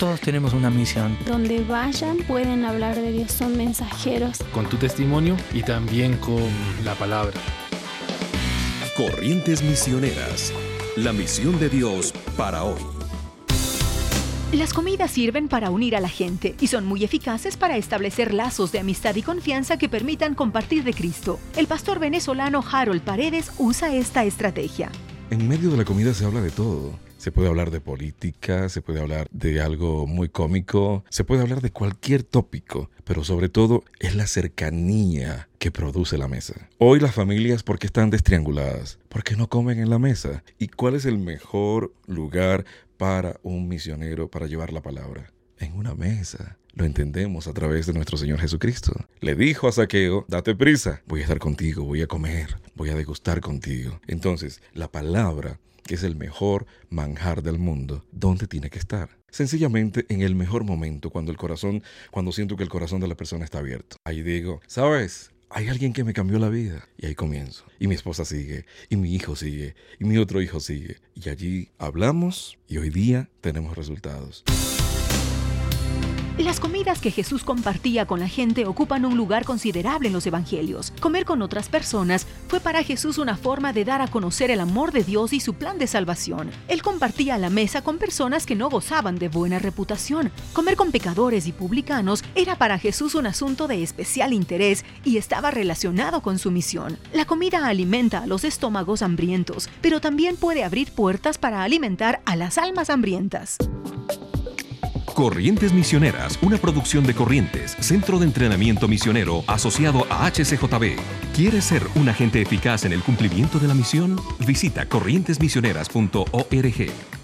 Todos tenemos una misión. Donde vayan pueden hablar de Dios, son mensajeros. Con tu testimonio y también con la palabra. Corrientes Misioneras. La misión de Dios para hoy. Las comidas sirven para unir a la gente y son muy eficaces para establecer lazos de amistad y confianza que permitan compartir de Cristo. El pastor venezolano Harold Paredes usa esta estrategia. En medio de la comida se habla de todo. Se puede hablar de política, se puede hablar de algo muy cómico, se puede hablar de cualquier tópico, pero sobre todo es la cercanía que produce la mesa. Hoy las familias, ¿por qué están destrianguladas? Porque no comen en la mesa. ¿Y cuál es el mejor lugar para un misionero para llevar la palabra? En una mesa. Lo entendemos a través de nuestro Señor Jesucristo. Le dijo a Saqueo, date prisa, voy a estar contigo, voy a comer, voy a degustar contigo. Entonces, la palabra, que es el mejor manjar del mundo, ¿dónde tiene que estar? Sencillamente en el mejor momento, cuando el corazón, cuando siento que el corazón de la persona está abierto. Ahí digo, ¿sabes? hay alguien que me cambió la vida. Y ahí comienzo. Y mi esposa sigue, y mi hijo sigue, y mi otro hijo sigue. Y allí hablamos y hoy día tenemos resultados. Las comidas que Jesús compartía con la gente ocupan un lugar considerable en los evangelios. Comer con otras personas fue para Jesús una forma de dar a conocer el amor de Dios y su plan de salvación. Él compartía la mesa con personas que no gozaban de buena reputación. Comer con pecadores y publicanos era para Jesús un asunto de especial interés y estaba relacionado con su misión. La comida alimenta a los estómagos hambrientos, pero también puede abrir puertas para alimentar a las almas hambrientas. Corrientes Misioneras, una producción de Corrientes, Centro de Entrenamiento Misionero asociado a HCJB. ¿Quieres ser un agente eficaz en el cumplimiento de la misión? Visita corrientesmisioneras.org.